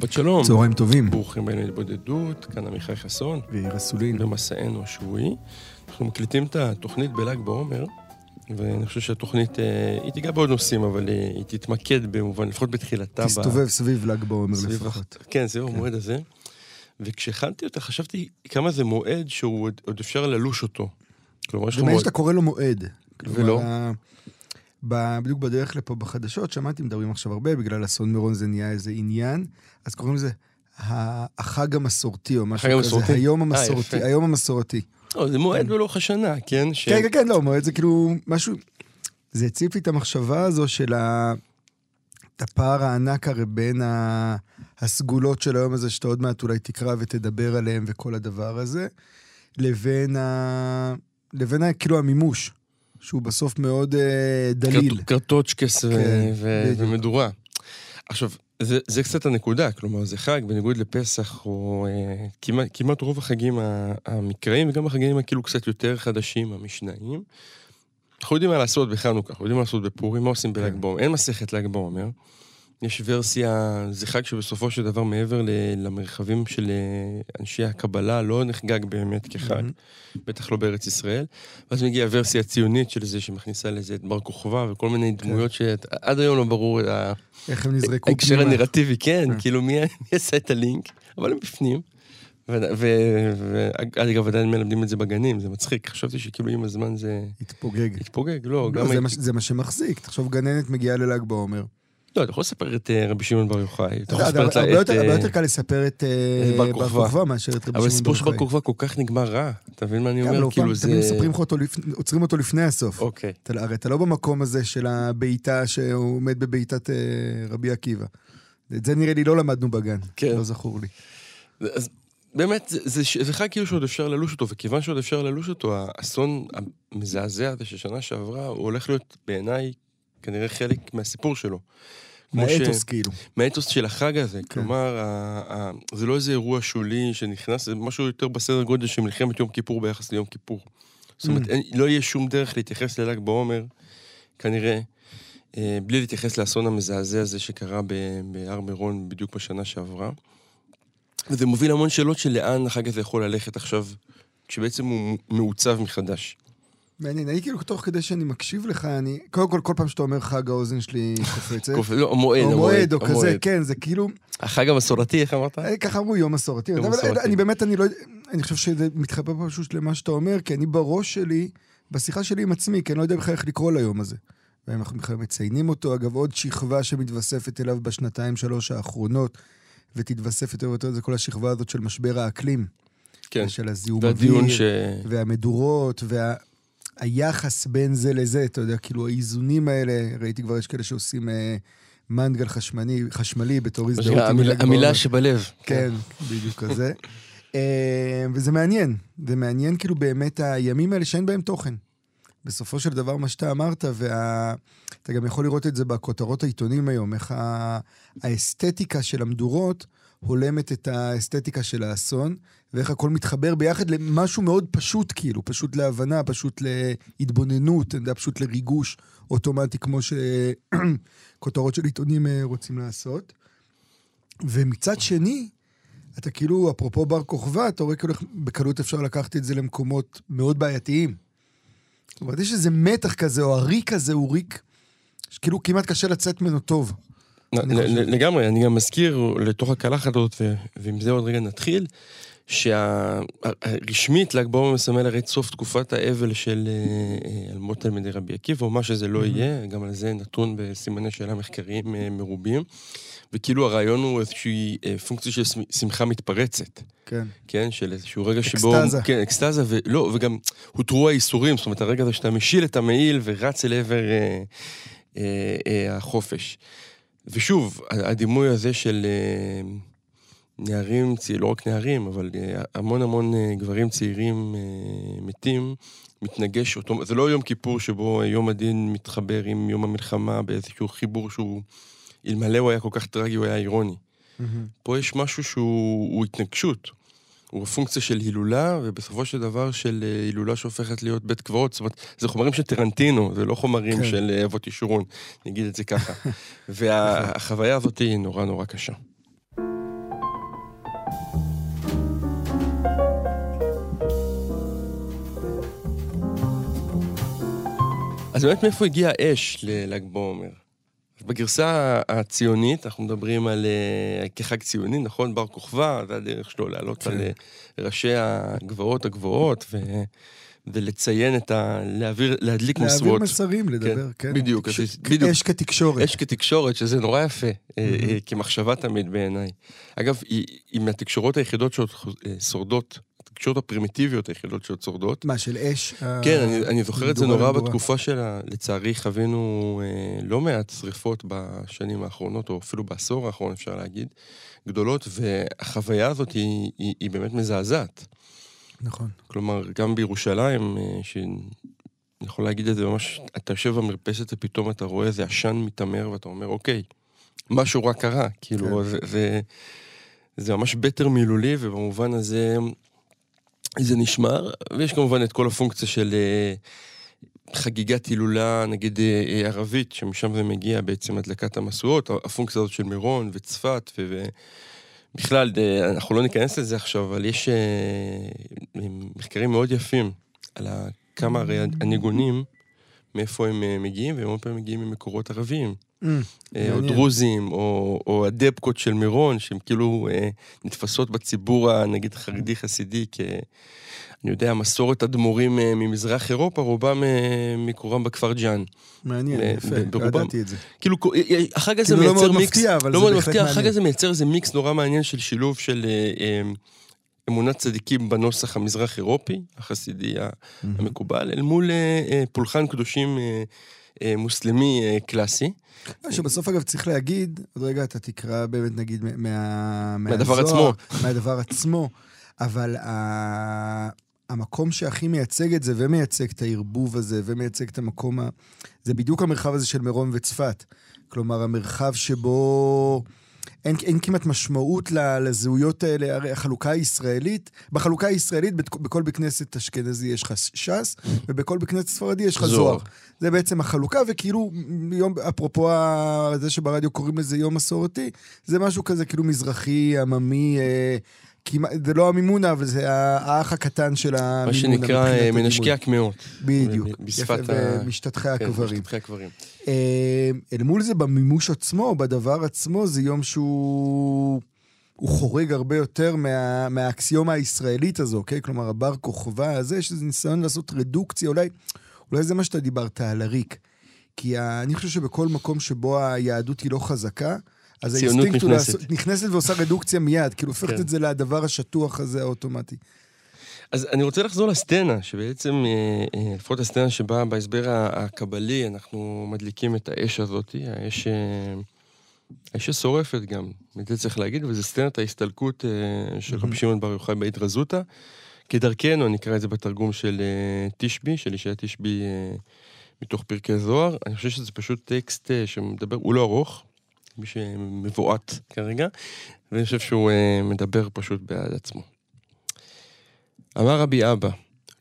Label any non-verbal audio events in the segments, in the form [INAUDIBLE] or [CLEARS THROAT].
שבת שלום. צהריים טובים. ברוכים הבאים להתבודדות, כאן עמיחי חסון, ויאיר אסולין. במסענו השבועי. אנחנו מקליטים את התוכנית בל"ג בעומר, ואני חושב שהתוכנית, אה, היא תיגע בעוד נושאים, אבל היא תתמקד במובן, לפחות בתחילתה. ב- תסתובב סביב ל"ג בעומר סביב לפחות. הח- כן, סביב המועד הזה. וכשהכנתי אותה, חשבתי כמה זה מועד שהוא עוד- עוד אפשר ללוש אותו. כלומר, יש ומעניין מועד... שאתה קורא לו מועד. ולא? כלומר, ה- ב- בדיוק בדרך לפה בחדשות, שמעתי, מדברים עכשיו הרבה, בגלל אסון מירון זה נהיה איזה עניין, אז קוראים לזה החג המסורתי או משהו כזה. המסורתי? היום אה, המסורתי. יפה. היום המסורתי. לא, זה מועד בלוח השנה, כן? ש- כן, כן, כן, לא, מועד זה כאילו משהו... זה הציף לי את המחשבה הזו של ה... את הפער הענק הרי בין ה... הסגולות של היום הזה, שאתה עוד מעט אולי תקרא ותדבר עליהם וכל הדבר הזה, לבין ה... לבין ה... כאילו המימוש, שהוא בסוף מאוד אה, דליל. קרט- קרטוצ'קס כן, ו- בדיוק. ומדורה. עכשיו, זה, זה קצת הנקודה, כלומר, זה חג, בניגוד לפסח, או אה, כמעט, כמעט רוב החגים המקראיים, וגם החגים הכאילו קצת יותר חדשים, המשניים. אנחנו יודעים מה לעשות בחנוכה, אנחנו יודעים מה לעשות בפורים, מה עושים בל"ג כן. בעומר. אין מסכת ל"ג בעומר. יש ורסיה, זה חג שבסופו של דבר, מעבר ל- למרחבים של אה, אנשי הקבלה, לא נחגג באמת כחג. מהמם. בטח לא בארץ ישראל. ואז מגיעה הוורסיה הציונית של זה, שמכניסה לזה את בר כוכבא וכל מיני דמויות שעד היום לא ברור ה- איך הם נזרקו ההקשר. הנרטיבי, כן, כן. כאילו מי עשה את הלינק, אבל הם בפנים. ואגב, עדיין מלמדים את זה בגנים, זה מצחיק. חשבתי שכאילו עם הזמן זה התפוגג. יתפוגג, לא, לא, גם... זה הייתי- מה זה מה שמחזיק. תחשוב, גננת מגיעה לל"ג בעומר. לא, אתה יכול לספר את אה, רבי שמעון בר יוחאי, אתה יכול הרבה לספר את... הרבה יותר- אה, יותר קל לספר את אה, בר כוכבא. מאשר את רבי אבל שמעון הסיפור בר של בר יוחאי. כוכבא כל כך נגמר רע, אתה מבין מה אני אומר? לא, כאילו זה... תמיד מספרים לך אותו, עוצרים אותו לפני הסוף. אוקיי. אתה, הרי אתה לא במקום הזה של הבעיטה שהוא עומד בבעיטת רבי עקיבא. את זה נראה לי לא למדנו בגן, כן. לא זכור לי. אז באמת, זה חג כאילו שעוד אפשר ללוש אותו, וכיוון שעוד אפשר ללוש אותו, האסון המזעזע הזה של שנה שעברה, הוא הולך להיות בעיניי כנראה חלק מהסיפור שלו. כמו ש- מהאתוס כאילו. מהאתוס של החג הזה. כן. כלומר, ה, ה, זה לא איזה אירוע שולי שנכנס, זה משהו יותר בסדר גודל של מלחמת יום כיפור ביחס ליום כיפור. זאת אומרת, Mm. אין, לא יהיה שום דרך להתייחס לל"ג בעומר, כנראה, אה, בלי להתייחס לאסון המזעזע הזה שקרה בהר מירון בדיוק בשנה שעברה. וזה מוביל המון שאלות של לאן החג הזה יכול ללכת עכשיו, כשבעצם הוא מעוצב מחדש. מעניין, אני כאילו, תוך כדי שאני מקשיב לך, אני... קודם כל, כל פעם שאתה אומר חג, האוזן שלי קופצת. קופ- לא, המועד, או מועד, או כזה. כן, זה כאילו... החג המסורתי, איך אמרת? אה, ככה אמרו יום מסורתי. יום אבל מסורתי. אני באמת, אני לא אני חושב שזה מתחבר פשוט למה שאתה אומר, כי אני בראש שלי, בשיחה שלי עם עצמי, כי אני לא יודע בכלל איך לקרוא ליום הזה. ואנחנו בכלל מציינים אותו, אגב, עוד שכבה שמתווספת אליו בשנתיים, שלוש האחרונות, ותתווסף יותר ויותר, זה כל השכבה הזאת של משבר האקלים. כן. של הזיהום אוויר, ש... והמדורות, והיחס בין זה לזה, אתה יודע, כאילו האיזונים האלה, ראיתי כבר, יש כאלה שעושים אה, מנגל חשמלי, חשמלי בתור הזדהות. המילה- ל"ג המילה. שבלב. כן, בדיוק כזה. אה, וזה מעניין, זה מעניין כאילו באמת הימים האלה שאין בהם תוכן. בסופו של דבר, מה שאתה אמרת, ואתה גם יכול לראות את זה בכותרות העיתונים היום, איך האסתטיקה של המדורות הולמת את האסתטיקה של האסון, ואיך הכל מתחבר ביחד למשהו מאוד פשוט, כאילו, פשוט להבנה, פשוט להתבוננות, אתה יודע, פשוט לריגוש אוטומטי, כמו שכותרות של עיתונים אה, רוצים לעשות. ומצד שני, אתה כאילו, אפרופו בר כוכבא, אתה רואה כאילו בקלות אפשר לקחת את זה למקומות מאוד בעייתיים. זאת אומרת, יש איזה מתח כזה, או הריק הזה הוא ריק, שכאילו כמעט קשה לצאת ממנו טוב. אני ל- חושב. ל- לגמרי, אני גם מזכיר לתוך הקלחת הזאת, ועם זה עוד רגע נתחיל, שהרשמית ל"ג בעומר מסמל הרי את סוף תקופת האבל של אה, אה, מות תלמידי רבי עקיבא, או מה שזה לא יהיה, גם על זה נתון בסימני שאלה מחקריים אה, מרובים. וכאילו הרעיון הוא איזושהי אה, פונקציה של שמ- שמחה מתפרצת. כן. כן, של איזשהו רגע שבו... אקסטזה. כן, אקסטזה, ולא, וגם הותרו האיסורים, זאת אומרת, הרגע הזה שאתה משיל את המעיל ורץ אל עבר, אה, אה, אה, החופש. ושוב, הדימוי הזה של אה, נערים, לא רק נערים, אבל אה, המון המון אה, גברים צעירים אה, מתים, מתנגש אותו, זה לא יום כיפור שבו יום הדין מתחבר עם יום המלחמה באיזשהו חיבור שהוא, אלמלא הוא היה כל כך טרגי, הוא היה אירוני. פה יש משהו שהוא התנגשות. הוא פונקציה של הילולה, ובסופו של דבר של הילולה שהופכת להיות בית קברות. זאת אומרת, זה חומרים של טרנטינו, זה לא חומרים כן. של אבות ישורון, נגיד את זה ככה. [LAUGHS] והחוויה הזאת היא נורא נורא קשה. אז באמת מאיפה הגיע האש לל"ג בעומר? בגרסה הציונית, אנחנו מדברים על uh, כחג ציוני, נכון? בר כוכבא, זה הדרך שלו לעלות כן. על uh, ראשי הגבעות הגבוהות, ו... ולציין את ה... להעביר, להדליק להעביר משואות. להעביר מסרים, לדבר, כן. כן. בדיוק. בדיוק. אש כתקשורת. אש כתקשורת, שזה נורא יפה, mm-hmm. כמחשבה תמיד בעיניי. אגב, היא, היא מהתקשורות היחידות ששורדות התקשורת הפרימיטיביות היחידות שעוד שורדות. מה, של אש? כן, אני, אני זוכר את זה נורא בתקופה שלה. לצערי חווינו אה, לא מעט שריפות בשנים האחרונות, או אפילו בעשור האחרון, אפשר להגיד, גדולות, והחוויה הזאת היא, היא, היא באמת מזעזעת. נכון. כלומר, גם בירושלים, אה, שאני יכול להגיד את זה ממש, אתה יושב במרפסת ופתאום אתה רואה איזה עשן מתעמר ואתה אומר, אוקיי, משהו רע קרה. כאילו, כן. זה, זה, זה ממש בטר מילולי, ובמובן הזה זה נשמר, ויש כמובן את כל הפונקציה של אה, חגיגת הילולה, נגיד אה, אה, ערבית, שמשם זה מגיע בעצם הדלקת המשואות, הפונקציה הזאת של מירון וצפת, ובכלל, אנחנו לא ניכנס לזה עכשיו, אבל יש מחקרים מאוד יפים על כמה הרי הניגונים, מאיפה הם מגיעים, והם הרבה פעמים מגיעים ממקורות ערביים. Mm, או דרוזים, או, או הדבקות של מירון, שהן כאילו אה, נתפסות בציבור הנגיד חרדי-חסידי כ... אני יודע, מסורת אדמו"רים אה, ממזרח אירופה, רובם אה, מקורם בכפר ג'אן. מעניין, יפה, לא ידעתי את זה. כאילו, החג הזה כאילו מייצר לא מיקס... מפתיע, אבל לא זה בהחלט מעניין. החג הזה מייצר איזה מיקס נורא מעניין של שילוב של אמונת צדיקים בנוסח המזרח אירופי, החסידי המקובל, אל מול פולחן קדושים מוסלמי קלאסי. לא, שבסוף אגב צריך להגיד, עוד רגע אתה תקרא באמת נגיד מה... מהדבר עצמו. [LAUGHS] מהדבר עצמו, אבל המקום שהכי מייצג את זה ומייצג את הערבוב הזה ומייצג את המקום ה... זה בדיוק המרחב הזה של מירון וצפת. כלומר, המרחב שבו... אין, אין כמעט משמעות לזהויות האלה, הרי החלוקה הישראלית, בחלוקה הישראלית בכל בית כנסת אשכנזי יש לך ש"ס, ובכל בית כנסת ספרדי יש לך זוהר. זה בעצם החלוקה, וכאילו, יום, אפרופו זה שברדיו קוראים לזה יום מסורתי, זה משהו כזה כאילו מזרחי, עממי, אה, כמעט, זה לא המימונה, אבל זה האח הקטן של המימונה. מה שנקרא אה, מנשקי הקמעות. בדיוק. בשפת ה... משתתחי כן, הקברים. משתתחי הקברים. אה, אל מול זה, במימוש עצמו, בדבר עצמו, זה יום שהוא... הוא חורג הרבה יותר מה, מהאקסיומה הישראלית הזו, אוקיי? כלומר, הבר כוכבא הזה, יש איזה ניסיון לעשות רדוקציה, אולי, אולי זה מה שאתה דיברת על הריק. כי אני חושב שבכל מקום שבו היהדות היא לא חזקה, אז האינסטינקט הוא לעשות, נכנסת ועושה רדוקציה מיד, כאילו הופכת כן. את זה לדבר השטוח הזה האוטומטי. אז אני רוצה לחזור לסצנה, שבעצם, אה, אה, לפחות הסצנה שבה בהסבר הקבלי אנחנו מדליקים את האש הזאת, האש, אה, האש השורפת גם, את זה צריך להגיד, וזו סצנת ההסתלקות של רבי שמעון בר יוחאי באידרא זוטא. כדרכנו, אני אקרא את זה בתרגום של תשבי, של ישעיה תשבי מתוך פרקי זוהר. אני חושב שזה פשוט טקסט שמדבר, הוא לא ארוך, מי שמבועת כרגע, ואני חושב שהוא uh, מדבר פשוט בעד עצמו. אמר רבי אבא,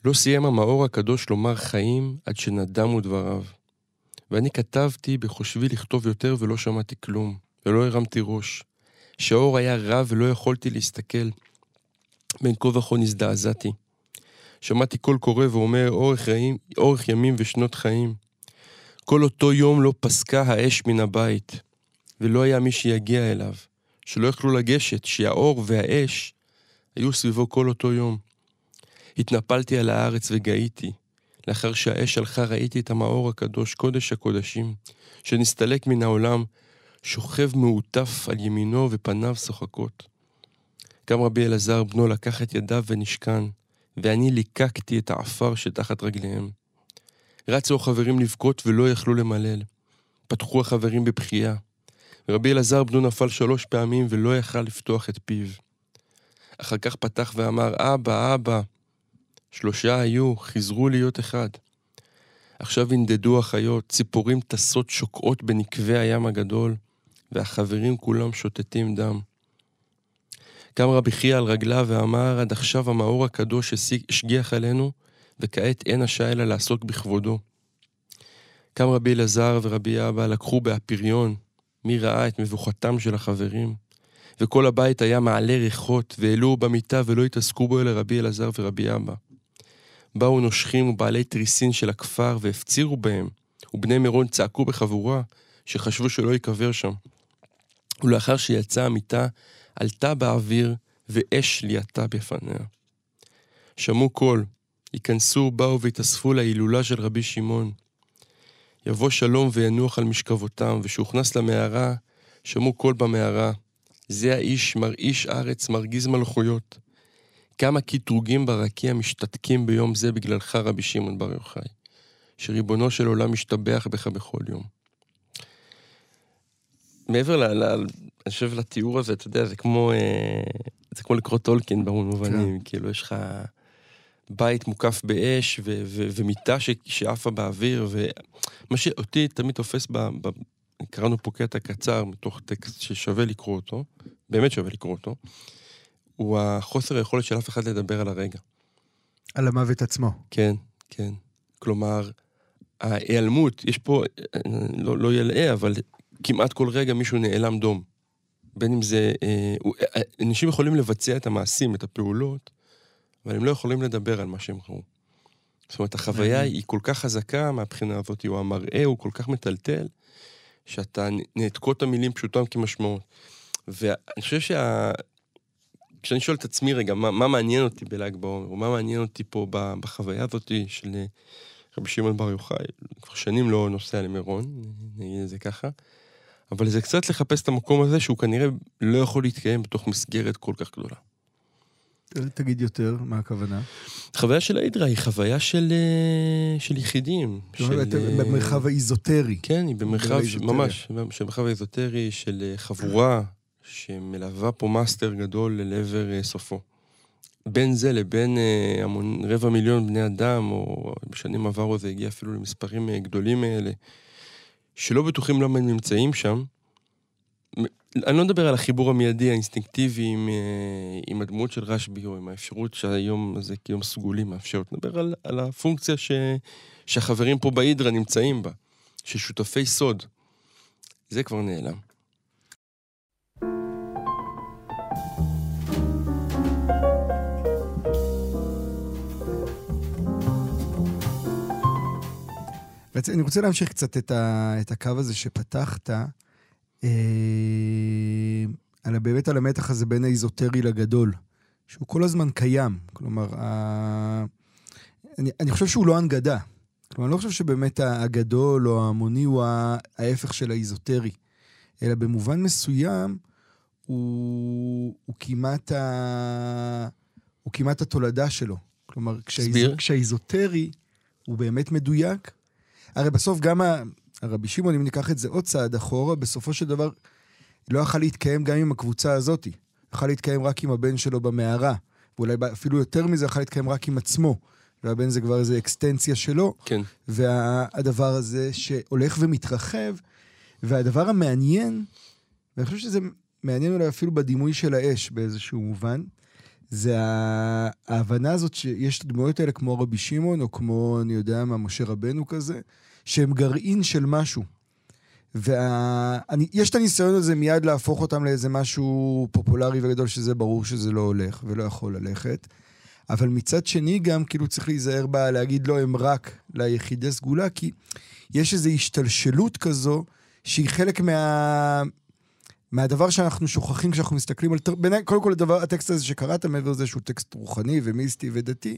לא סיים המאור הקדוש לומר חיים עד שנדמו דבריו. ואני כתבתי בחושבי לכתוב יותר ולא שמעתי כלום, ולא הרמתי ראש. שהאור היה רע ולא יכולתי להסתכל. בין כה וכה נזדעזעתי. שמעתי קול קורא ואומר אורך, רעים, אורך ימים ושנות חיים. כל אותו יום לא פסקה האש מן הבית. ולא היה מי שיגיע אליו, שלא יכלו לגשת, שהאור והאש היו סביבו כל אותו יום. התנפלתי על הארץ וגאיתי. לאחר שהאש הלכה ראיתי את המאור הקדוש, קודש הקודשים, שנסתלק מן העולם, שוכב מעוטף על ימינו ופניו שוחקות. גם רבי אלעזר בנו לקח את ידיו ונשכן, ואני ליקקתי את העפר שתחת רגליהם. רצו החברים לבכות ולא יכלו למלל. פתחו החברים בבכייה. ורבי אלעזר בנו נפל שלוש פעמים ולא יכל לפתוח את פיו. אחר כך פתח ואמר, אבא, אבא. שלושה היו, חזרו להיות אחד. עכשיו ינדדו החיות, ציפורים טסות שוקעות בנקבי הים הגדול, והחברים כולם שוטטים דם. קם רבי חייא על רגליו ואמר, עד עכשיו המאור הקדוש השגיח עלינו, וכעת אין השעה אלא לעסוק בכבודו. קם רבי אלעזר ורבי אבא לקחו באפיריון, מי ראה את מבוכתם של החברים? וכל הבית היה מעלה ריחות, והעלו במיטה ולא התעסקו בו אלא רבי אלעזר ורבי אבא. באו נושכים ובעלי תריסין של הכפר והפצירו בהם, ובני מירון צעקו בחבורה, שחשבו שלא ייקבר שם. ולאחר שיצאה המיטה, עלתה באוויר, ואש ליאתה בפניה. שמעו קול, ייכנסו, באו והתאספו להילולה של רבי שמעון. יבוא שלום וינוח על משכבותם, ושהוכנס למערה, שמעו קול במערה. זה האיש מרעיש ארץ, מרגיז מלכויות. כמה קטרוגים ברקיע משתתקים ביום זה בגללך, רבי שמעון בר יוחאי, שריבונו של עולם משתבח בך בכל יום. מעבר ל... ל אני חושב לתיאור הזה, אתה יודע, זה כמו, אה, זה כמו לקרוא טולקין בהמון מובנים, כן. כאילו יש לך בית מוקף באש ו- ו- ומיטה ש- שעפה באוויר, ומה שאותי תמיד תופס, ב- ב- קראנו פה קטע קצר מתוך טקסט ששווה לקרוא אותו, באמת שווה לקרוא אותו, הוא החוסר היכולת של אף אחד לדבר על הרגע. על המוות עצמו. כן, כן. כלומר, ההיעלמות, יש פה, לא, לא ילאה, אבל כמעט כל רגע מישהו נעלם דום. בין אם זה... אה, אה, אנשים יכולים לבצע את המעשים, את הפעולות, אבל הם לא יכולים לדבר על מה שהם ראו. זאת אומרת, החוויה היא כל כך חזקה מהבחינה הזאת, או המראה הוא כל כך מטלטל, שאתה נעתקו את המילים פשוטם כמשמעות. ואני חושב שה... כשאני שואל את עצמי רגע, מה, מה מעניין אותי בל"ג בעומר, או מה מעניין אותי פה בחוויה הזאת של רבי שמעון בר יוחאי, כבר שנים לא נוסע למירון, נגיד את זה ככה, אבל זה קצת לחפש את המקום הזה שהוא כנראה לא יכול להתקיים בתוך מסגרת כל כך גדולה. תגיד יותר, מה הכוונה? חוויה של ההידרה היא חוויה של, אה, של יחידים. של... במרחב האזוטרי. כן, היא במרחב, ש... ממש, במרחב האזוטרי של אה, חבורה שמלווה פה מאסטר גדול לעבר אה, סופו. בין זה לבין המון, רבע מיליון בני אדם, או בשנים עברו זה הגיע אפילו למספרים גדולים מאלה, שלא בטוחים למה הם נמצאים שם, אני לא מדבר על החיבור המיידי, האינסטינקטיבי עם, אה, עם הדמות של רשב"י, או עם האפשרות שהיום הזה כיום סגולי מאפשר. נדבר על, על הפונקציה ש, שהחברים פה בהידרה נמצאים בה, של שותפי סוד. זה כבר נעלם. אני רוצה להמשיך קצת את, ה, את הקו הזה שפתחת. אה, על באמת על המתח הזה בין האיזוטרי לגדול, שהוא כל הזמן קיים. כלומר, ה... אני, אני חושב שהוא לא הנגדה. כלומר, אני לא חושב שבאמת הגדול או ההמוני הוא ההפך של האיזוטרי, אלא במובן מסוים הוא, הוא, כמעט, ה... הוא כמעט התולדה שלו. כלומר, כשהאיז... כשהאיזוטרי הוא באמת מדויק, הרי בסוף גם ה... הרבי שמעון, אם ניקח את זה עוד צעד אחורה, בסופו של דבר לא יכל להתקיים גם עם הקבוצה הזאת. יכל להתקיים רק עם הבן שלו במערה. ואולי אפילו יותר מזה, יכל להתקיים רק עם עצמו. והבן זה כבר איזה אקסטנציה שלו. כן. והדבר הזה שהולך ומתרחב, והדבר המעניין, ואני חושב שזה מעניין אולי אפילו בדימוי של האש באיזשהו מובן, זה ההבנה הזאת שיש את הדמויות האלה כמו רבי שמעון, או כמו, אני יודע מה, משה רבנו כזה, שהם גרעין של משהו. ויש את הניסיון הזה מיד להפוך אותם לאיזה משהו פופולרי וגדול, שזה ברור שזה לא הולך ולא יכול ללכת. אבל מצד שני גם כאילו צריך להיזהר בלהגיד לא הם רק ליחידי סגולה, כי יש איזו השתלשלות כזו שהיא חלק מה... מהדבר שאנחנו שוכחים כשאנחנו מסתכלים על... בעיניי, קודם כל הדבר, הטקסט הזה שקראת, מעבר לזה שהוא טקסט רוחני ומיסטי ודתי,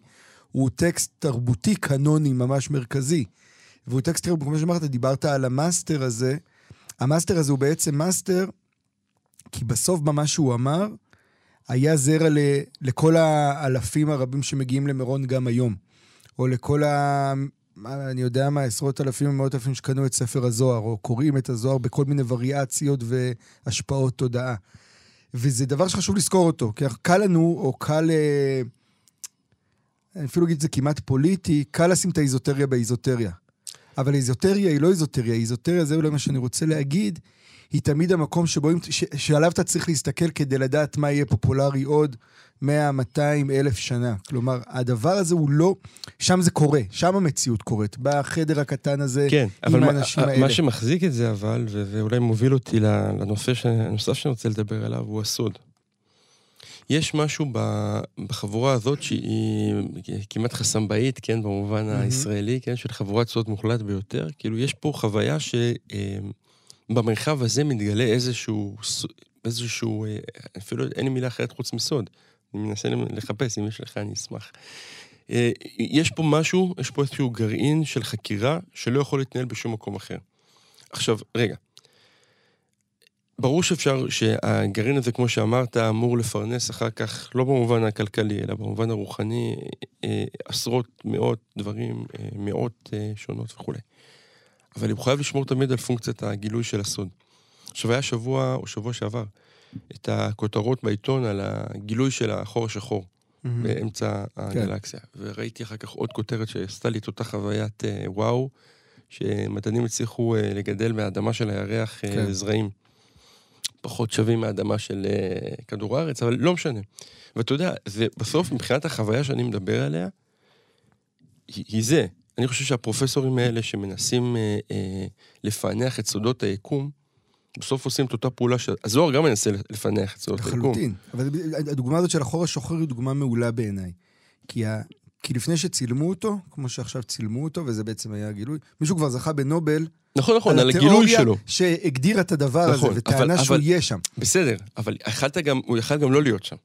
הוא טקסט תרבותי קנוני ממש מרכזי. והוא טקסט, תראה, כמו שאמרת, דיברת על המאסטר הזה. המאסטר הזה הוא בעצם מאסטר, כי בסוף במה שהוא אמר, היה זרע ל, לכל האלפים הרבים שמגיעים למירון גם היום. או לכל מה, אני יודע מה, עשרות אלפים ומאות אלפים שקנו את ספר הזוהר, או קוראים את הזוהר בכל מיני וריאציות והשפעות תודעה. וזה דבר שחשוב לזכור אותו, כי קל לנו, או קל... אה, אני אפילו אגיד את זה כמעט פוליטי, קל לשים את האיזוטריה באיזוטריה. אבל האיזוטריה היא לא איזוטריה, האיזוטריה, זה אולי מה שאני רוצה להגיד, היא תמיד המקום שבו, ש, שעליו אתה צריך להסתכל כדי לדעת מה יהיה פופולרי עוד 100, 200, אלף שנה. כלומר, הדבר הזה הוא לא... שם זה קורה, שם המציאות קורית, בחדר הקטן הזה, כן, עם האנשים מה, האלה. מה שמחזיק את זה אבל, ו- ואולי מוביל אותי לנושא הנוסף שאני רוצה לדבר עליו, הוא הסוד. יש משהו בחבורה הזאת שהיא כמעט חסמבאית, כן, במובן מהמם. הישראלי, כן, של חבורת סוד מוחלט ביותר. כאילו, יש פה חוויה שבמרחב הזה מתגלה איזשהו, איזשהו, אה, אפילו אין לי מילה אחרת חוץ מסוד. אני מנסה לחפש, אם יש לך, אני אשמח. אה, יש פה משהו, יש פה איזשהו גרעין של חקירה שלא יכול להתנהל בשום מקום אחר. עכשיו, רגע. ברור שאפשר, שהגרעין הזה, כמו שאמרת, אמור לפרנס אחר כך, לא במובן הכלכלי, אלא במובן הרוחני, אה, עשרות, מאות דברים, אה, מאות אה, שונות וכולי. אבל הוא חייב לשמור תמיד על פונקציית הגילוי של הסוד. עכשיו, היה שבוע, או שבוע שעבר, את הכותרות בעיתון על הגילוי של החור השחור. מהמם. באמצע הגלקסיה. וראיתי אחר כך עוד כותרת שעשתה לי את אותה חוויית וואו, שמדענים הצליחו לגדל מהאדמה של הירח כן. זרעים. פחות שווים מהאדמה של אה, כדור הארץ, אבל לא משנה. ואתה יודע, זה בסוף, מבחינת החוויה שאני מדבר עליה, היא, היא זה. אני חושב שהפרופסורים האלה שמנסים אה, אה, לפענח את סודות היקום, בסוף עושים את אותה פעולה שהזוהר גם מנסה לפענח את סודות היקום. לחלוטין. אבל הדוגמה הזאת של החור השחור היא דוגמה מעולה בעיניי. כי. כי לפני שצילמו אותו, כמו שעכשיו צילמו אותו, וזה בעצם היה הגילוי, מישהו כבר זכה בנובל נכון, נכון, על הגילוי התיאוריה שלו. שהגדירה את הדבר נכון, הזה, וטענה אבל- שהוא אבל- יהיה שם. בסדר, אבל יכלת גם, הוא יכל גם לא להיות שם.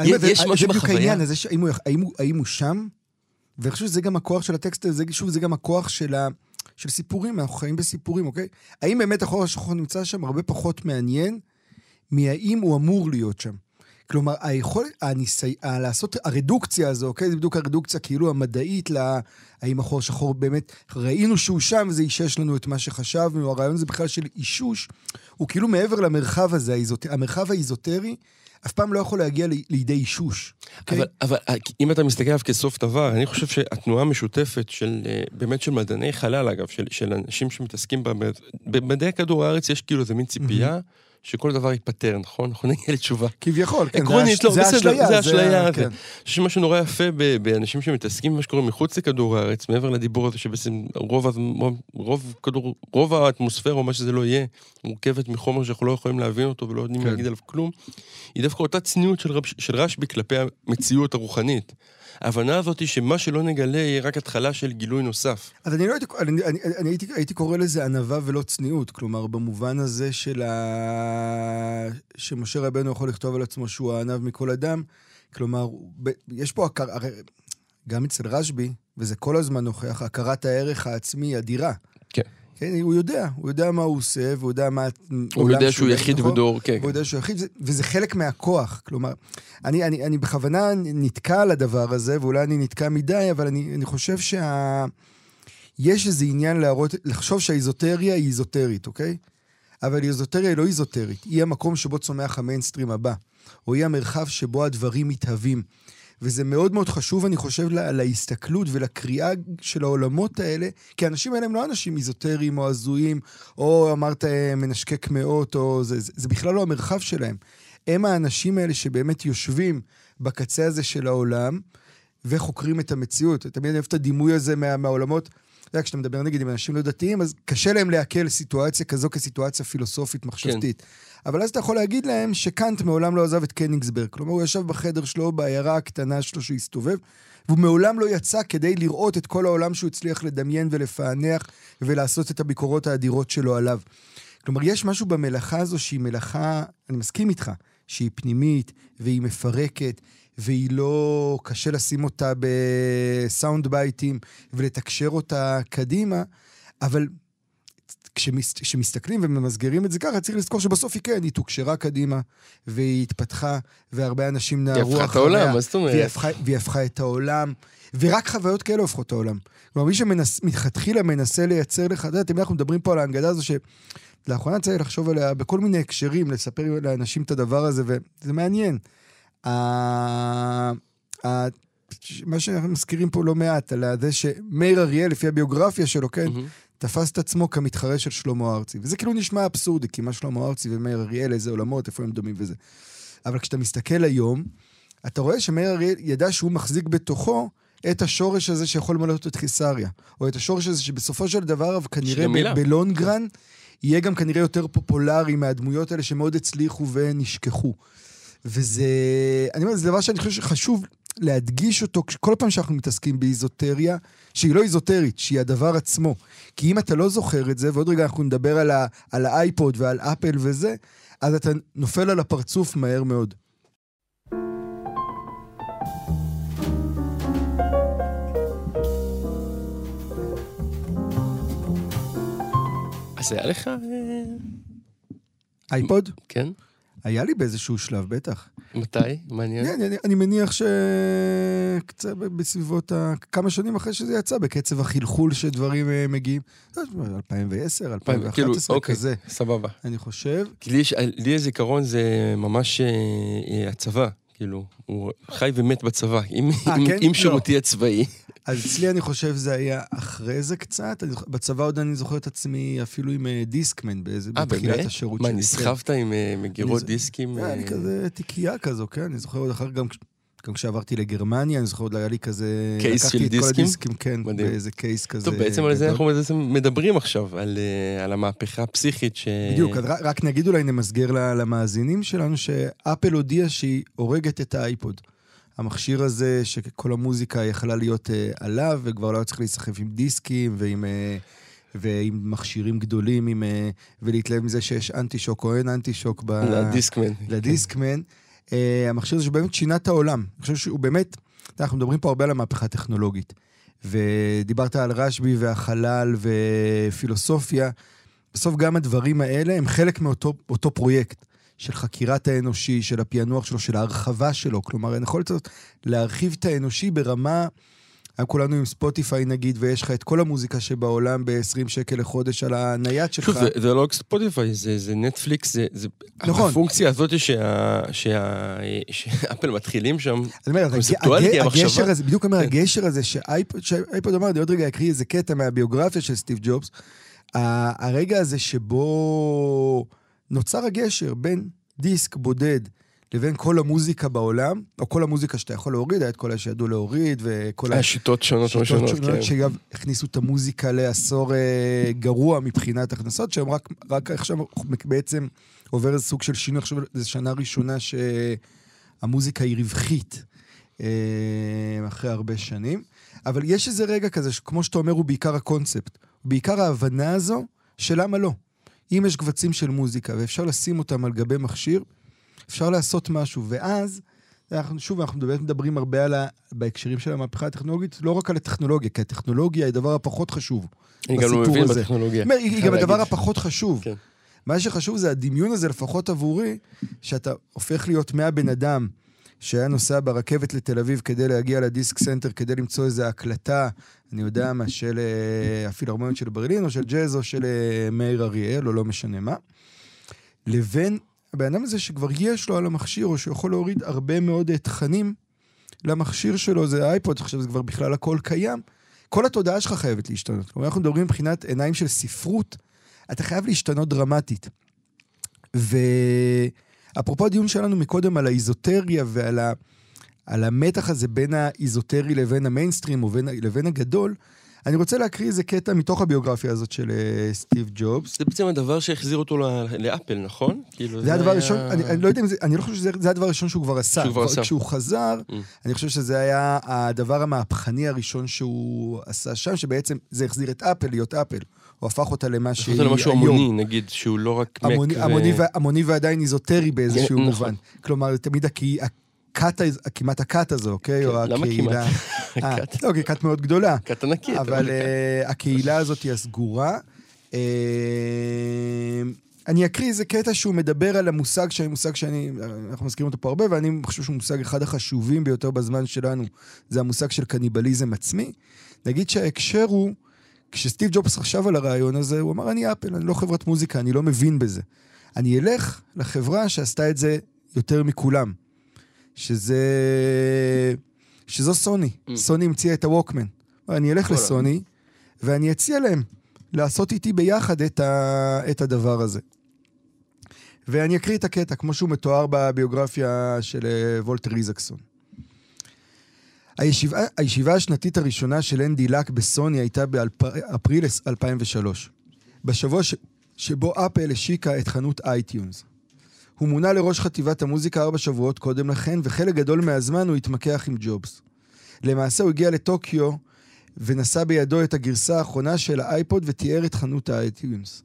אני אומר, יש משהו זה בדיוק בחוויה- העניין הזה, האם הוא- האם הוא- האם הוא שם? ואני חושב שזה גם הכוח של הטקסט הזה, שוב, זה גם הכוח של, ה, של סיפורים, אנחנו חיים בסיפורים, אוקיי? האם באמת החור השחור נמצא שם הרבה פחות מעניין מהאם הוא אמור להיות שם. כלומר, היכולת, הניסי... לעשות הרדוקציה הזו, אוקיי? זה בדיוק הרדוקציה כאילו המדעית לה... האם החור השחור באמת, ראינו שהוא שם וזה אישש לנו את מה שחשבנו, הרעיון הזה בכלל של אישוש, הוא כאילו מעבר למרחב הזה, האיזוט... המרחב האיזוטרי, אף פעם לא יכול להגיע לידי אישוש. אוקיי? אבל, אבל אה, אם אתה מסתכל עליו כסוף דבר, אני חושב שהתנועה המשותפת של, אה, באמת של מדעני חלל, אגב, של, של אנשים שמתעסקים במד... במדעי כדור הארץ, יש כאילו איזה מין ציפייה שכל דבר ייפתר, נכון? אנחנו נגיע לתשובה. כביכול, כן, עקרונית, זה לא, בסדר, זה אשליה, זה. כן. אני חושב שמה שנורא יפה באנשים שמתעסקים במה שקורה מחוץ לכדור הארץ, מעבר לדיבור הזה שבעצם רוב, רוב, כדור, רוב האטמוספירה, או מה שזה לא יהיה, מורכבת מחומר שאנחנו לא יכולים להבין אותו ולא יודעים כן. להגיד עליו כלום, היא דווקא אותה צניעות של, של רשב"י כלפי המציאות הרוחנית. ההבנה הזאת היא שמה שלא נגלה יהיה רק התחלה של גילוי נוסף. אז אני לא הייתי, אני, אני, אני הייתי, הייתי קורא לזה ענווה ולא צניעות, כלומר, במובן הזה של ה... שמשה רבנו יכול לכתוב על עצמו שהוא הענב מכל אדם, כלומר, ב... יש פה הכר... הרי גם אצל רשב"י, וזה כל הזמן נוכח, הכרת הערך העצמי אדירה. כן. כן, הוא יודע, הוא יודע מה הוא עושה, והוא יודע מה... הוא העולם יודע שהוא יחיד נכון? בדור, כן. והוא יודע שהוא יחיד, וזה חלק מהכוח. כלומר, אני, אני, אני בכוונה נתקע על הדבר הזה, ואולי אני נתקע מדי, אבל אני, אני חושב שה... יש איזה עניין להראות, לחשוב שהאיזוטריה היא איזוטרית, אוקיי? אבל איזוטריה היא לא איזוטרית, היא המקום שבו צומח המיינסטרים הבא, או היא המרחב שבו הדברים מתהווים. וזה מאוד מאוד חשוב, אני חושב, לה, להסתכלות ולקריאה של העולמות האלה, כי האנשים האלה הם לא אנשים איזוטריים או הזויים, או אמרת אה, מנשקי קמעות, או זה, זה, זה בכלל לא המרחב שלהם. הם האנשים האלה שבאמת יושבים בקצה הזה של העולם, וחוקרים את המציאות. תמיד אני אוהב את הדימוי הזה מה, מהעולמות. יודע, כשאתה מדבר נגיד עם אנשים לא דתיים, אז קשה להם לעכל סיטואציה כזו כסיטואציה פילוסופית מחשבתית. כן. אבל אז אתה יכול להגיד להם שקאנט מעולם לא עזב את קניגסברג. כלומר, הוא ישב בחדר שלו, בעיירה הקטנה שלו שהוא הסתובב, והוא מעולם לא יצא כדי לראות את כל העולם שהוא הצליח לדמיין ולפענח ולעשות את הביקורות האדירות שלו עליו. כלומר, יש משהו במלאכה הזו שהיא מלאכה, אני מסכים איתך, שהיא פנימית והיא מפרקת, והיא לא... קשה לשים אותה בסאונד בייטים ולתקשר אותה קדימה, אבל כשמס, כשמסתכלים וממסגרים את זה ככה, צריך לזכור שבסוף היא כן, היא תוקשרה קדימה, והיא התפתחה, והרבה אנשים נערו אחריה. היא הפכה את העולם, מה זאת אומרת? והיא הפכה, והיא הפכה את העולם, ורק חוויות כאלה הופכות את העולם. כלומר, מי שמלכתחילה מנסה לייצר לך, אתה יודע, תמיד אנחנו מדברים פה על ההנגדה הזו, שלאחרונה צריך לחשוב עליה בכל מיני הקשרים, לספר לאנשים את הדבר הזה, וזה מעניין. מה שאנחנו מזכירים פה לא מעט, על זה שמאיר אריאל, לפי הביוגרפיה שלו, כן, mm-hmm. תפס את עצמו כמתחרה של שלמה ארצי. וזה כאילו נשמע אבסורדי, כי מה שלמה ארצי ומאיר אריאל, איזה עולמות, איפה הם דומים וזה. אבל כשאתה מסתכל היום, אתה רואה שמאיר אריאל ידע שהוא מחזיק בתוכו את השורש הזה שיכול למלות את חיסריה. או את השורש הזה שבסופו של דבר, כנראה בלונגרן, יהיה גם כנראה יותר פופולרי מהדמויות האלה שמאוד הצליחו ונשכחו. וזה, אני אומר, זה דבר שאני חושב שחשוב להדגיש אותו כל פעם שאנחנו מתעסקים באיזוטריה, שהיא לא איזוטרית, שהיא הדבר עצמו. כי אם אתה לא זוכר את זה, ועוד רגע אנחנו נדבר על, ה, על האייפוד ועל אפל וזה, אז אתה נופל על הפרצוף מהר מאוד. אז היה לך... אה, אייפוד? כן. היה לי באיזשהו שלב, בטח. מתי? מעניין. כן, אני, אני מניח שקצת בסביבות ה... כמה שנים אחרי שזה יצא, בקצב החלחול שדברים אה, מגיעים. 2010, 2011, כאילו, אוקיי, כזה. סבבה. אני חושב. כי לי, לי הזיכרון זה ממש אה, אה, הצבא. כאילו, הוא חי ומת בצבא, עם, 아, עם, כן? עם שירותי לא. הצבאי. אז אצלי אני חושב זה היה אחרי זה קצת. אני, בצבא עוד אני זוכר את עצמי אפילו עם uh, דיסקמן באיזה, 아, בתחילת באמת? השירות שלי. מה, נסחבת עם uh, מגירות אני, דיסקים? היה לי כזה תיקייה כזו, כן? אני זוכר עוד אחר גם... גם כשעברתי לגרמניה, אני זוכר עוד היה לי כזה... case של דיסקים? לקחתי את כל הדיסקים, כן, מדהים. באיזה case כזה. טוב, בעצם על זה אנחנו מדברים עכשיו, על, על המהפכה הפיזית ש... בדיוק, רק, רק נגיד אולי נמסגר למאזינים שלנו, שאפל הודיעה שהיא הורגת את האייפוד. המכשיר הזה, שכל המוזיקה יכלה להיות uh, עליו, וכבר לא היה צריך להיסחף עם דיסקים ועם, uh, ועם מכשירים גדולים, עם, uh, ולהתלהב מזה שיש אנטי-שוק או אין אנטי-שוק ב... לדיסקמן. לדיסקמן. Uh, המכשיר הזה שבאמת שינה את העולם. אני חושב שהוא באמת, אנחנו מדברים פה הרבה על המהפכה הטכנולוגית. ודיברת על רשב"י והחלל ופילוסופיה. בסוף גם הדברים האלה הם חלק מאותו פרויקט. של חקירת האנושי, של הפענוח שלו, של ההרחבה שלו. כלומר, אני יכול לצאת להרחיב את האנושי ברמה... היום כולנו עם ספוטיפיי נגיד, ויש לך את כל המוזיקה שבעולם ב-20 שקל לחודש על הנייד שלך. שוב, זה, זה לא רק ספוטיפיי, זה, זה נטפליקס, זה, זה... נכון. הפונקציה הזאת שה, שה, שאפל מתחילים שם, קונספטואלית היא המחשבה. הגשר הזה, בדיוק אומר, כן. הגשר הזה שאייפוד אמר, אני עוד רגע אקריא איזה קטע מהביוגרפיה של סטיב ג'ובס, הרגע הזה שבו... נוצר הגשר בין דיסק בודד לבין כל המוזיקה בעולם, או כל המוזיקה שאתה יכול להוריד, היה את כל שידעו להוריד, וכל השיטות שונות ושונות, שונות, כן. שאגב, הכניסו את המוזיקה לעשור אה, גרוע מבחינת הכנסות, שהם רק, רק עכשיו בעצם עובר איזה סוג של שינוי, עכשיו זו שנה ראשונה שהמוזיקה היא רווחית, אה, אחרי הרבה שנים. אבל יש איזה רגע כזה, כמו שאתה אומר, הוא בעיקר הקונספט. בעיקר ההבנה הזו של למה לא. אם יש קבצים של מוזיקה ואפשר לשים אותם על גבי מכשיר, אפשר לעשות משהו. ואז, אנחנו, שוב, אנחנו באמת מדברים הרבה על ה... בהקשרים של המהפכה הטכנולוגית, לא רק על הטכנולוגיה, כי הטכנולוגיה היא הדבר הפחות חשוב. אני גם לא מבין הזה. בטכנולוגיה. היא גם הדבר הפחות חשוב. כן. מה שחשוב זה הדמיון הזה, לפחות עבורי, שאתה הופך להיות מהבן אדם שהיה נוסע ברכבת לתל אביב כדי להגיע לדיסק סנטר, כדי למצוא איזו הקלטה, אני יודע מה, של אה, הפילהרמוניות של ברלין, או של ג'אז, או של אה, מאיר אריאל, או לא משנה מה, לבין הבן אדם הזה שכבר יש לו על המכשיר, או שיכול להוריד הרבה מאוד אה, תכנים למכשיר שלו, זה אייפוד, עכשיו זה כבר בכלל הכל קיים. כל התודעה שלך חייבת להשתנות. כלומר, אנחנו מדברים מבחינת עיניים של ספרות, אתה חייב להשתנות דרמטית. ו... אפרופו הדיון שלנו מקודם על האיזוטריה ועל ה, על המתח הזה בין האיזוטרי לבין המיינסטרים או בין, לבין הגדול, אני רוצה להקריא איזה קטע מתוך הביוגרפיה הזאת של uh, סטיב ג'ובס. זה בעצם הדבר שהחזיר אותו לאפל, נכון? כאילו זה, זה הדבר הראשון, היה... אני, אני לא יודע אם זה, אני לא חושב שזה הדבר הראשון שהוא כבר עשה. שהוא כבר עשה. כשהוא חזר, mm. אני חושב שזה היה הדבר המהפכני הראשון שהוא עשה שם, שבעצם זה החזיר את אפל להיות אפל. הוא הפך אותה למה שהיא היום. למשהו המוני, נגיד, שהוא לא רק המוני, מק המוני, ו... המוני ועדיין איזוטרי באיזשהו כן, מובן. נכון. כלומר, תמיד הקי... הכת, כמעט הכת הזו, אוקיי? כן, או למה הקהילה... כמעט? [LAUGHS] לא, כי כת מאוד גדולה. כת ענקית. אבל uh, הקהילה הזאת היא הסגורה. אני אקריא איזה קטע שהוא מדבר על המושג, שאני מושג שאני, אנחנו מזכירים אותו פה הרבה, ואני חושב שהוא מושג אחד החשובים ביותר בזמן שלנו, זה המושג של קניבליזם עצמי. נגיד שההקשר הוא, כשסטיב ג'ובס חשב על הרעיון הזה, הוא אמר, אני אפל, אני לא חברת מוזיקה, אני לא מבין בזה. אני אלך לחברה שעשתה את זה יותר מכולם, שזה... שזו סוני. Mm. סוני המציאה את הווקמן. אני אלך לסוני, ואני אציע להם לעשות איתי ביחד את, ה... את הדבר הזה. ואני אקריא את הקטע, כמו שהוא מתואר בביוגרפיה של אה, וולטר איזקסון. הישיבה, הישיבה השנתית הראשונה של אנדי לק בסוני הייתה באפריל 2003, בשבוע ש, שבו אפל השיקה את חנות אייטיונס. הוא מונה לראש חטיבת המוזיקה ארבע שבועות קודם לכן, וחלק גדול מהזמן הוא התמקח עם ג'ובס. למעשה הוא הגיע לטוקיו ונשא בידו את הגרסה האחרונה של האייפוד ותיאר את חנות האייטיונס.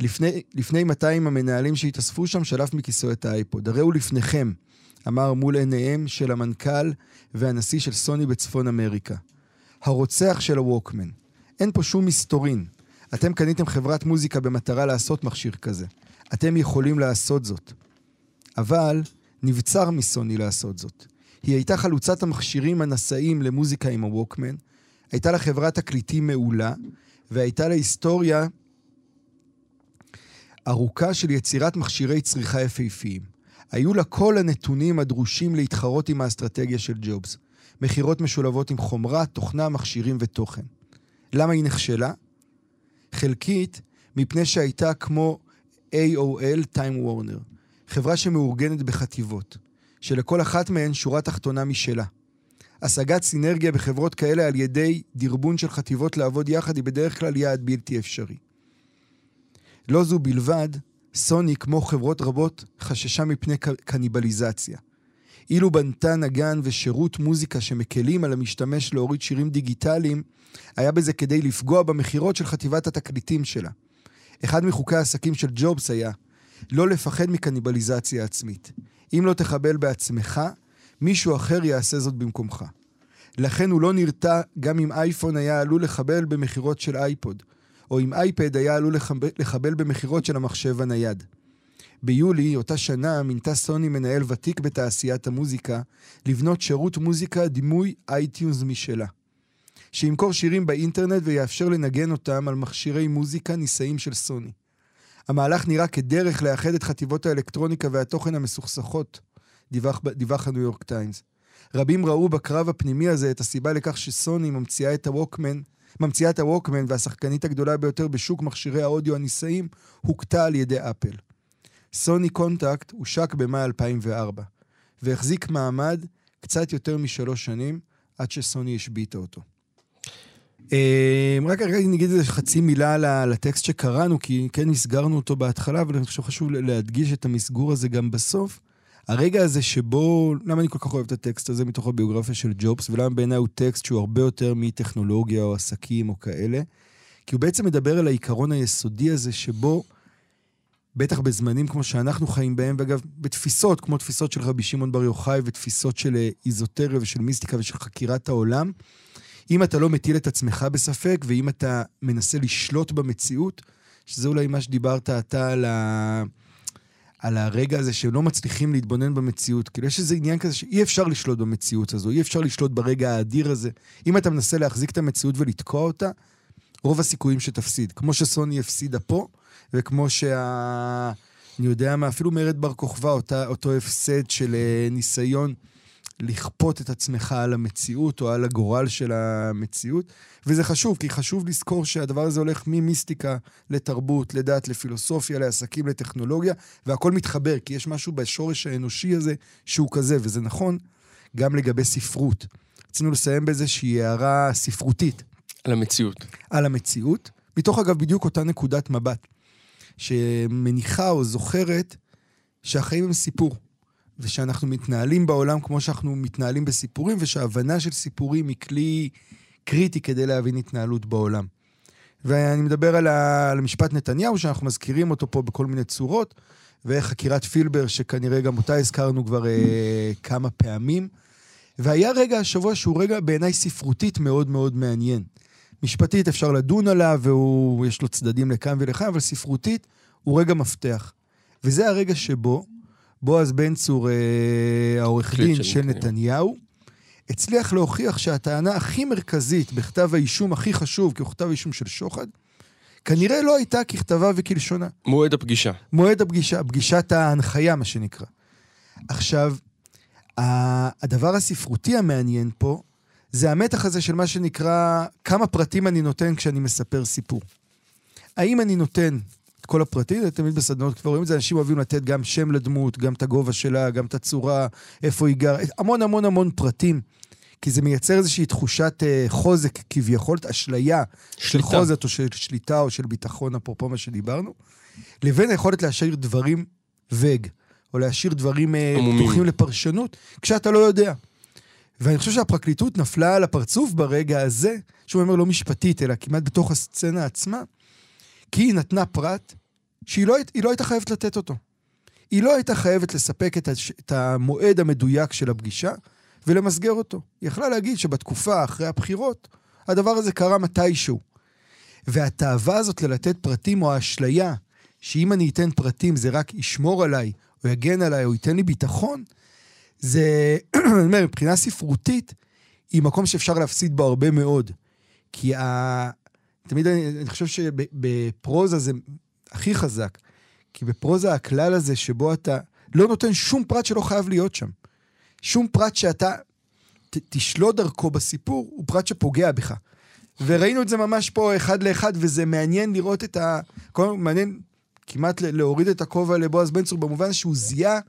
לפני, לפני 200 המנהלים שהתאספו שם שלף מכיסו את האייפוד. הרי הוא לפניכם, אמר מול עיניהם של המנכ"ל והנשיא של סוני בצפון אמריקה. הרוצח של הווקמן. אין פה שום מסתורין. אתם קניתם חברת מוזיקה במטרה לעשות מכשיר כזה. אתם יכולים לעשות זאת. אבל נבצר מסוני לעשות זאת. היא הייתה חלוצת המכשירים הנשאים למוזיקה עם הווקמן, הייתה לה חברת תקליטים מעולה, והייתה לה היסטוריה ארוכה של יצירת מכשירי צריכה יפהפיים. היו לה כל הנתונים הדרושים להתחרות עם האסטרטגיה של ג'ובס. מכירות משולבות עם חומרה, תוכנה, מכשירים ותוכן. למה היא נכשלה? חלקית, מפני שהייתה כמו AOL Time Warner, חברה שמאורגנת בחטיבות, שלכל אחת מהן שורה תחתונה משלה. השגת סינרגיה בחברות כאלה על ידי דרבון של חטיבות לעבוד יחד היא בדרך כלל יעד בלתי אפשרי. לא זו בלבד, סוני, כמו חברות רבות, חששה מפני קניבליזציה. אילו בנתה נגן ושירות מוזיקה שמקלים על המשתמש להוריד שירים דיגיטליים, היה בזה כדי לפגוע במכירות של חטיבת התקליטים שלה. אחד מחוקי העסקים של ג'ובס היה לא לפחד מקניבליזציה עצמית. אם לא תחבל בעצמך, מישהו אחר יעשה זאת במקומך. לכן הוא לא נרתע גם אם אייפון היה עלול לחבל במכירות של אייפוד, או אם אייפד היה עלול לחבל במכירות של המחשב הנייד. ביולי, אותה שנה, מינתה סוני מנהל ותיק בתעשיית המוזיקה לבנות שירות מוזיקה דמוי אייטיונס משלה. שימכור שירים באינטרנט ויאפשר לנגן אותם על מכשירי מוזיקה נישאים של סוני. המהלך נראה כדרך לאחד את חטיבות האלקטרוניקה והתוכן המסוכסכות, דיווח, דיווח הניו יורק טיימס. רבים ראו בקרב הפנימי הזה את הסיבה לכך שסוני ממציאה את הווקמן ממציאת הווקמן והשחקנית הגדולה ביותר בשוק מכשירי האודיו הנישאים, הוכתה על ידי אפל. סוני קונקט הושק במאי 2004, והחזיק מעמד קצת יותר משלוש שנים, עד שסוני השביתה אותו. אמ, רק רגע נגיד איזה חצי מילה לטקסט שקראנו, כי כן מסגרנו אותו בהתחלה, אבל אני חושב שחשוב להדגיש את המסגור הזה גם בסוף. הרגע הזה שבו, למה אני כל כך אוהב את הטקסט הזה מתוך הביוגרפיה של ג'ובס, ולמה בעיניי הוא טקסט שהוא הרבה יותר מטכנולוגיה או עסקים או כאלה? כי הוא בעצם מדבר על העיקרון היסודי הזה שבו, בטח בזמנים כמו שאנחנו חיים בהם, ואגב, בתפיסות, כמו תפיסות של רבי שמעון בר יוחאי ותפיסות של אה, איזוטריה ושל מיסטיקה ושל חקירת העולם, אם אתה לא מטיל את עצמך בספק, ואם אתה מנסה לשלוט במציאות, שזה אולי מה שדיברת אתה על ה... על הרגע הזה שלא מצליחים להתבונן במציאות. כאילו, יש איזה עניין כזה שאי אפשר לשלוט במציאות הזו, אי אפשר לשלוט ברגע האדיר הזה. אם אתה מנסה להחזיק את המציאות ולתקוע אותה, רוב הסיכויים שתפסיד. כמו שסוני הפסידה פה, וכמו שה... אני יודע מה, אפילו מרד בר כוכבא, אותו הפסד של uh, ניסיון לכפות את עצמך על המציאות או על הגורל של המציאות. וזה חשוב, כי חשוב לזכור שהדבר הזה הולך ממיסטיקה לתרבות, לדת, לפילוסופיה, לעסקים, לטכנולוגיה, והכל מתחבר, כי יש משהו בשורש האנושי הזה שהוא כזה, וזה נכון גם לגבי ספרות. רצינו לסיים באיזושהי הערה ספרותית. על המציאות. על המציאות, מתוך אגב בדיוק אותה נקודת מבט, שמניחה או זוכרת שהחיים הם סיפור. ושאנחנו מתנהלים בעולם כמו שאנחנו מתנהלים בסיפורים, ושהבנה של סיפורים היא כלי קריטי כדי להבין התנהלות בעולם. ואני מדבר על, ה... על המשפט נתניהו, שאנחנו מזכירים אותו פה בכל מיני צורות, וחקירת פילבר, שכנראה גם אותה הזכרנו כבר אה, כמה פעמים. והיה רגע השבוע שהוא רגע בעיניי ספרותית מאוד מאוד מעניין. משפטית אפשר לדון עליו, ויש לו צדדים לכאן ולכאן, אבל ספרותית הוא רגע מפתח. וזה הרגע שבו בועז בן צור, אה, העורך דין של, נתניהו, הצליח להוכיח שהטענה הכי מרכזית בכתב האישום הכי חשוב, כי הוא כתב האישום של שוחד, כנראה לא הייתה ככתבה וכלשונה. מועד הפגישה. מועד הפגישה, פגישת ההנחיה, מה שנקרא. עכשיו, הדבר הספרותי המעניין פה, זה המתח הזה של מה שנקרא, כמה פרטים אני נותן כשאני מספר סיפור. האם אני נותן כל הפרטים, תמיד בסדנות כבר רואים את זה, אנשים אוהבים לתת גם שם לדמות, גם את הגובה שלה, גם את הצורה, איפה היא גרה, המון המון המון פרטים. כי זה מייצר איזושהי תחושת uh, חוזק כביכול, אשליה של חוזק או של שליטה או של ביטחון, אפרופו מה שדיברנו, לבין היכולת להשאיר דברים וג, או להשאיר דברים uh, פתוחים לפרשנות, כשאתה לא יודע. ואני חושב שהפרקליטות נפלה על הפרצוף ברגע הזה, שהוא אומר לא משפטית, אלא כמעט בתוך הסצנה עצמה, כי היא נתנה פרט שהיא לא, לא הייתה חייבת לתת אותו. היא לא הייתה חייבת לספק את, הש, את המועד המדויק של הפגישה ולמסגר אותו. היא יכלה להגיד שבתקופה אחרי הבחירות, הדבר הזה קרה מתישהו. והתאווה הזאת ללתת פרטים או האשליה שאם אני אתן פרטים זה רק ישמור עליי, או יגן עליי, או ייתן לי ביטחון, זה, [CLEARS THROAT] אני אומר, מבחינה ספרותית, היא מקום שאפשר להפסיד בו הרבה מאוד. כי ה... תמיד אני, אני חושב שבפרוזה זה הכי חזק. כי בפרוזה הכלל הזה שבו אתה לא נותן שום פרט שלא חייב להיות שם. שום פרט שאתה ת, תשלוט דרכו בסיפור, הוא פרט שפוגע בך. וראינו את זה ממש פה אחד לאחד, וזה מעניין לראות את ה... כל מעניין כמעט להוריד את הכובע לבועז בן צור, במובן שהוא זיהה,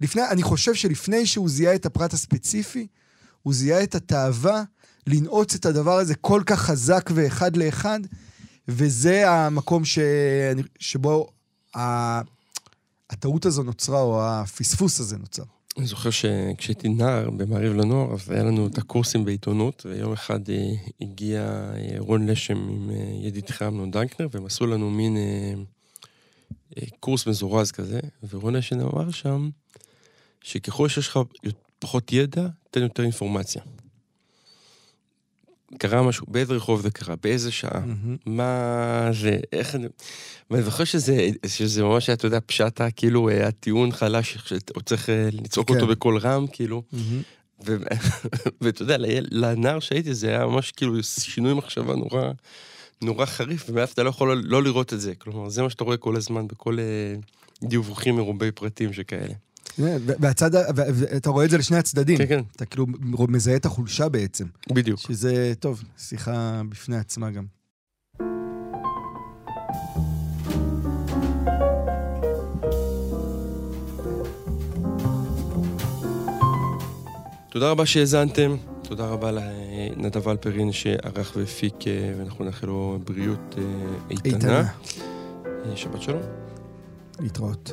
לפני, אני חושב שלפני שהוא זיהה את הפרט הספציפי, הוא זיהה את התאווה לנעוץ את הדבר הזה כל כך חזק ואחד לאחד, וזה המקום ש... שבו ה... הטעות הזו נוצרה, או הפספוס הזה נוצר. אני זוכר שכשהייתי נער במעריב לנוער, אז היה לנו את הקורסים בעיתונות, ויום אחד אה, הגיע אה, רון לשם עם אה, ידידך אמנון דנקנר, והם עשו לנו מין קורס מזורז כזה, ורון לשם אמר שם, שככל שיש לך פחות ידע, תן יותר אינפורמציה. קרה משהו, באיזה רחוב זה קרה, באיזה שעה, mm-hmm. מה זה, איך אני... ואני זוכר שזה, שזה ממש, אתה יודע, פשטה, כאילו, אה, הטיעון חלש, שאתה צריך אה, לצעוק כן. אותו בקול רם, כאילו. Mm-hmm. [LAUGHS] ואתה יודע, לנער שהייתי זה היה ממש כאילו שינוי מחשבה נורא, נורא חריף, ומאז אתה לא יכול לא לראות את זה. כלומר, זה מה שאתה רואה כל הזמן בכל דיווחים מרובי פרטים שכאלה. והצד, ואתה רואה את זה לשני הצדדים. כן, כן. אתה כאילו מזהה את החולשה בעצם. בדיוק. שזה, טוב, שיחה בפני עצמה גם. תודה רבה שהאזנתם, תודה רבה לנדב אלפרין שערך והפיק, אה, ואנחנו נאחל לו בריאות אה, איתנה. איתנה. אה, שבת שלום. להתראות.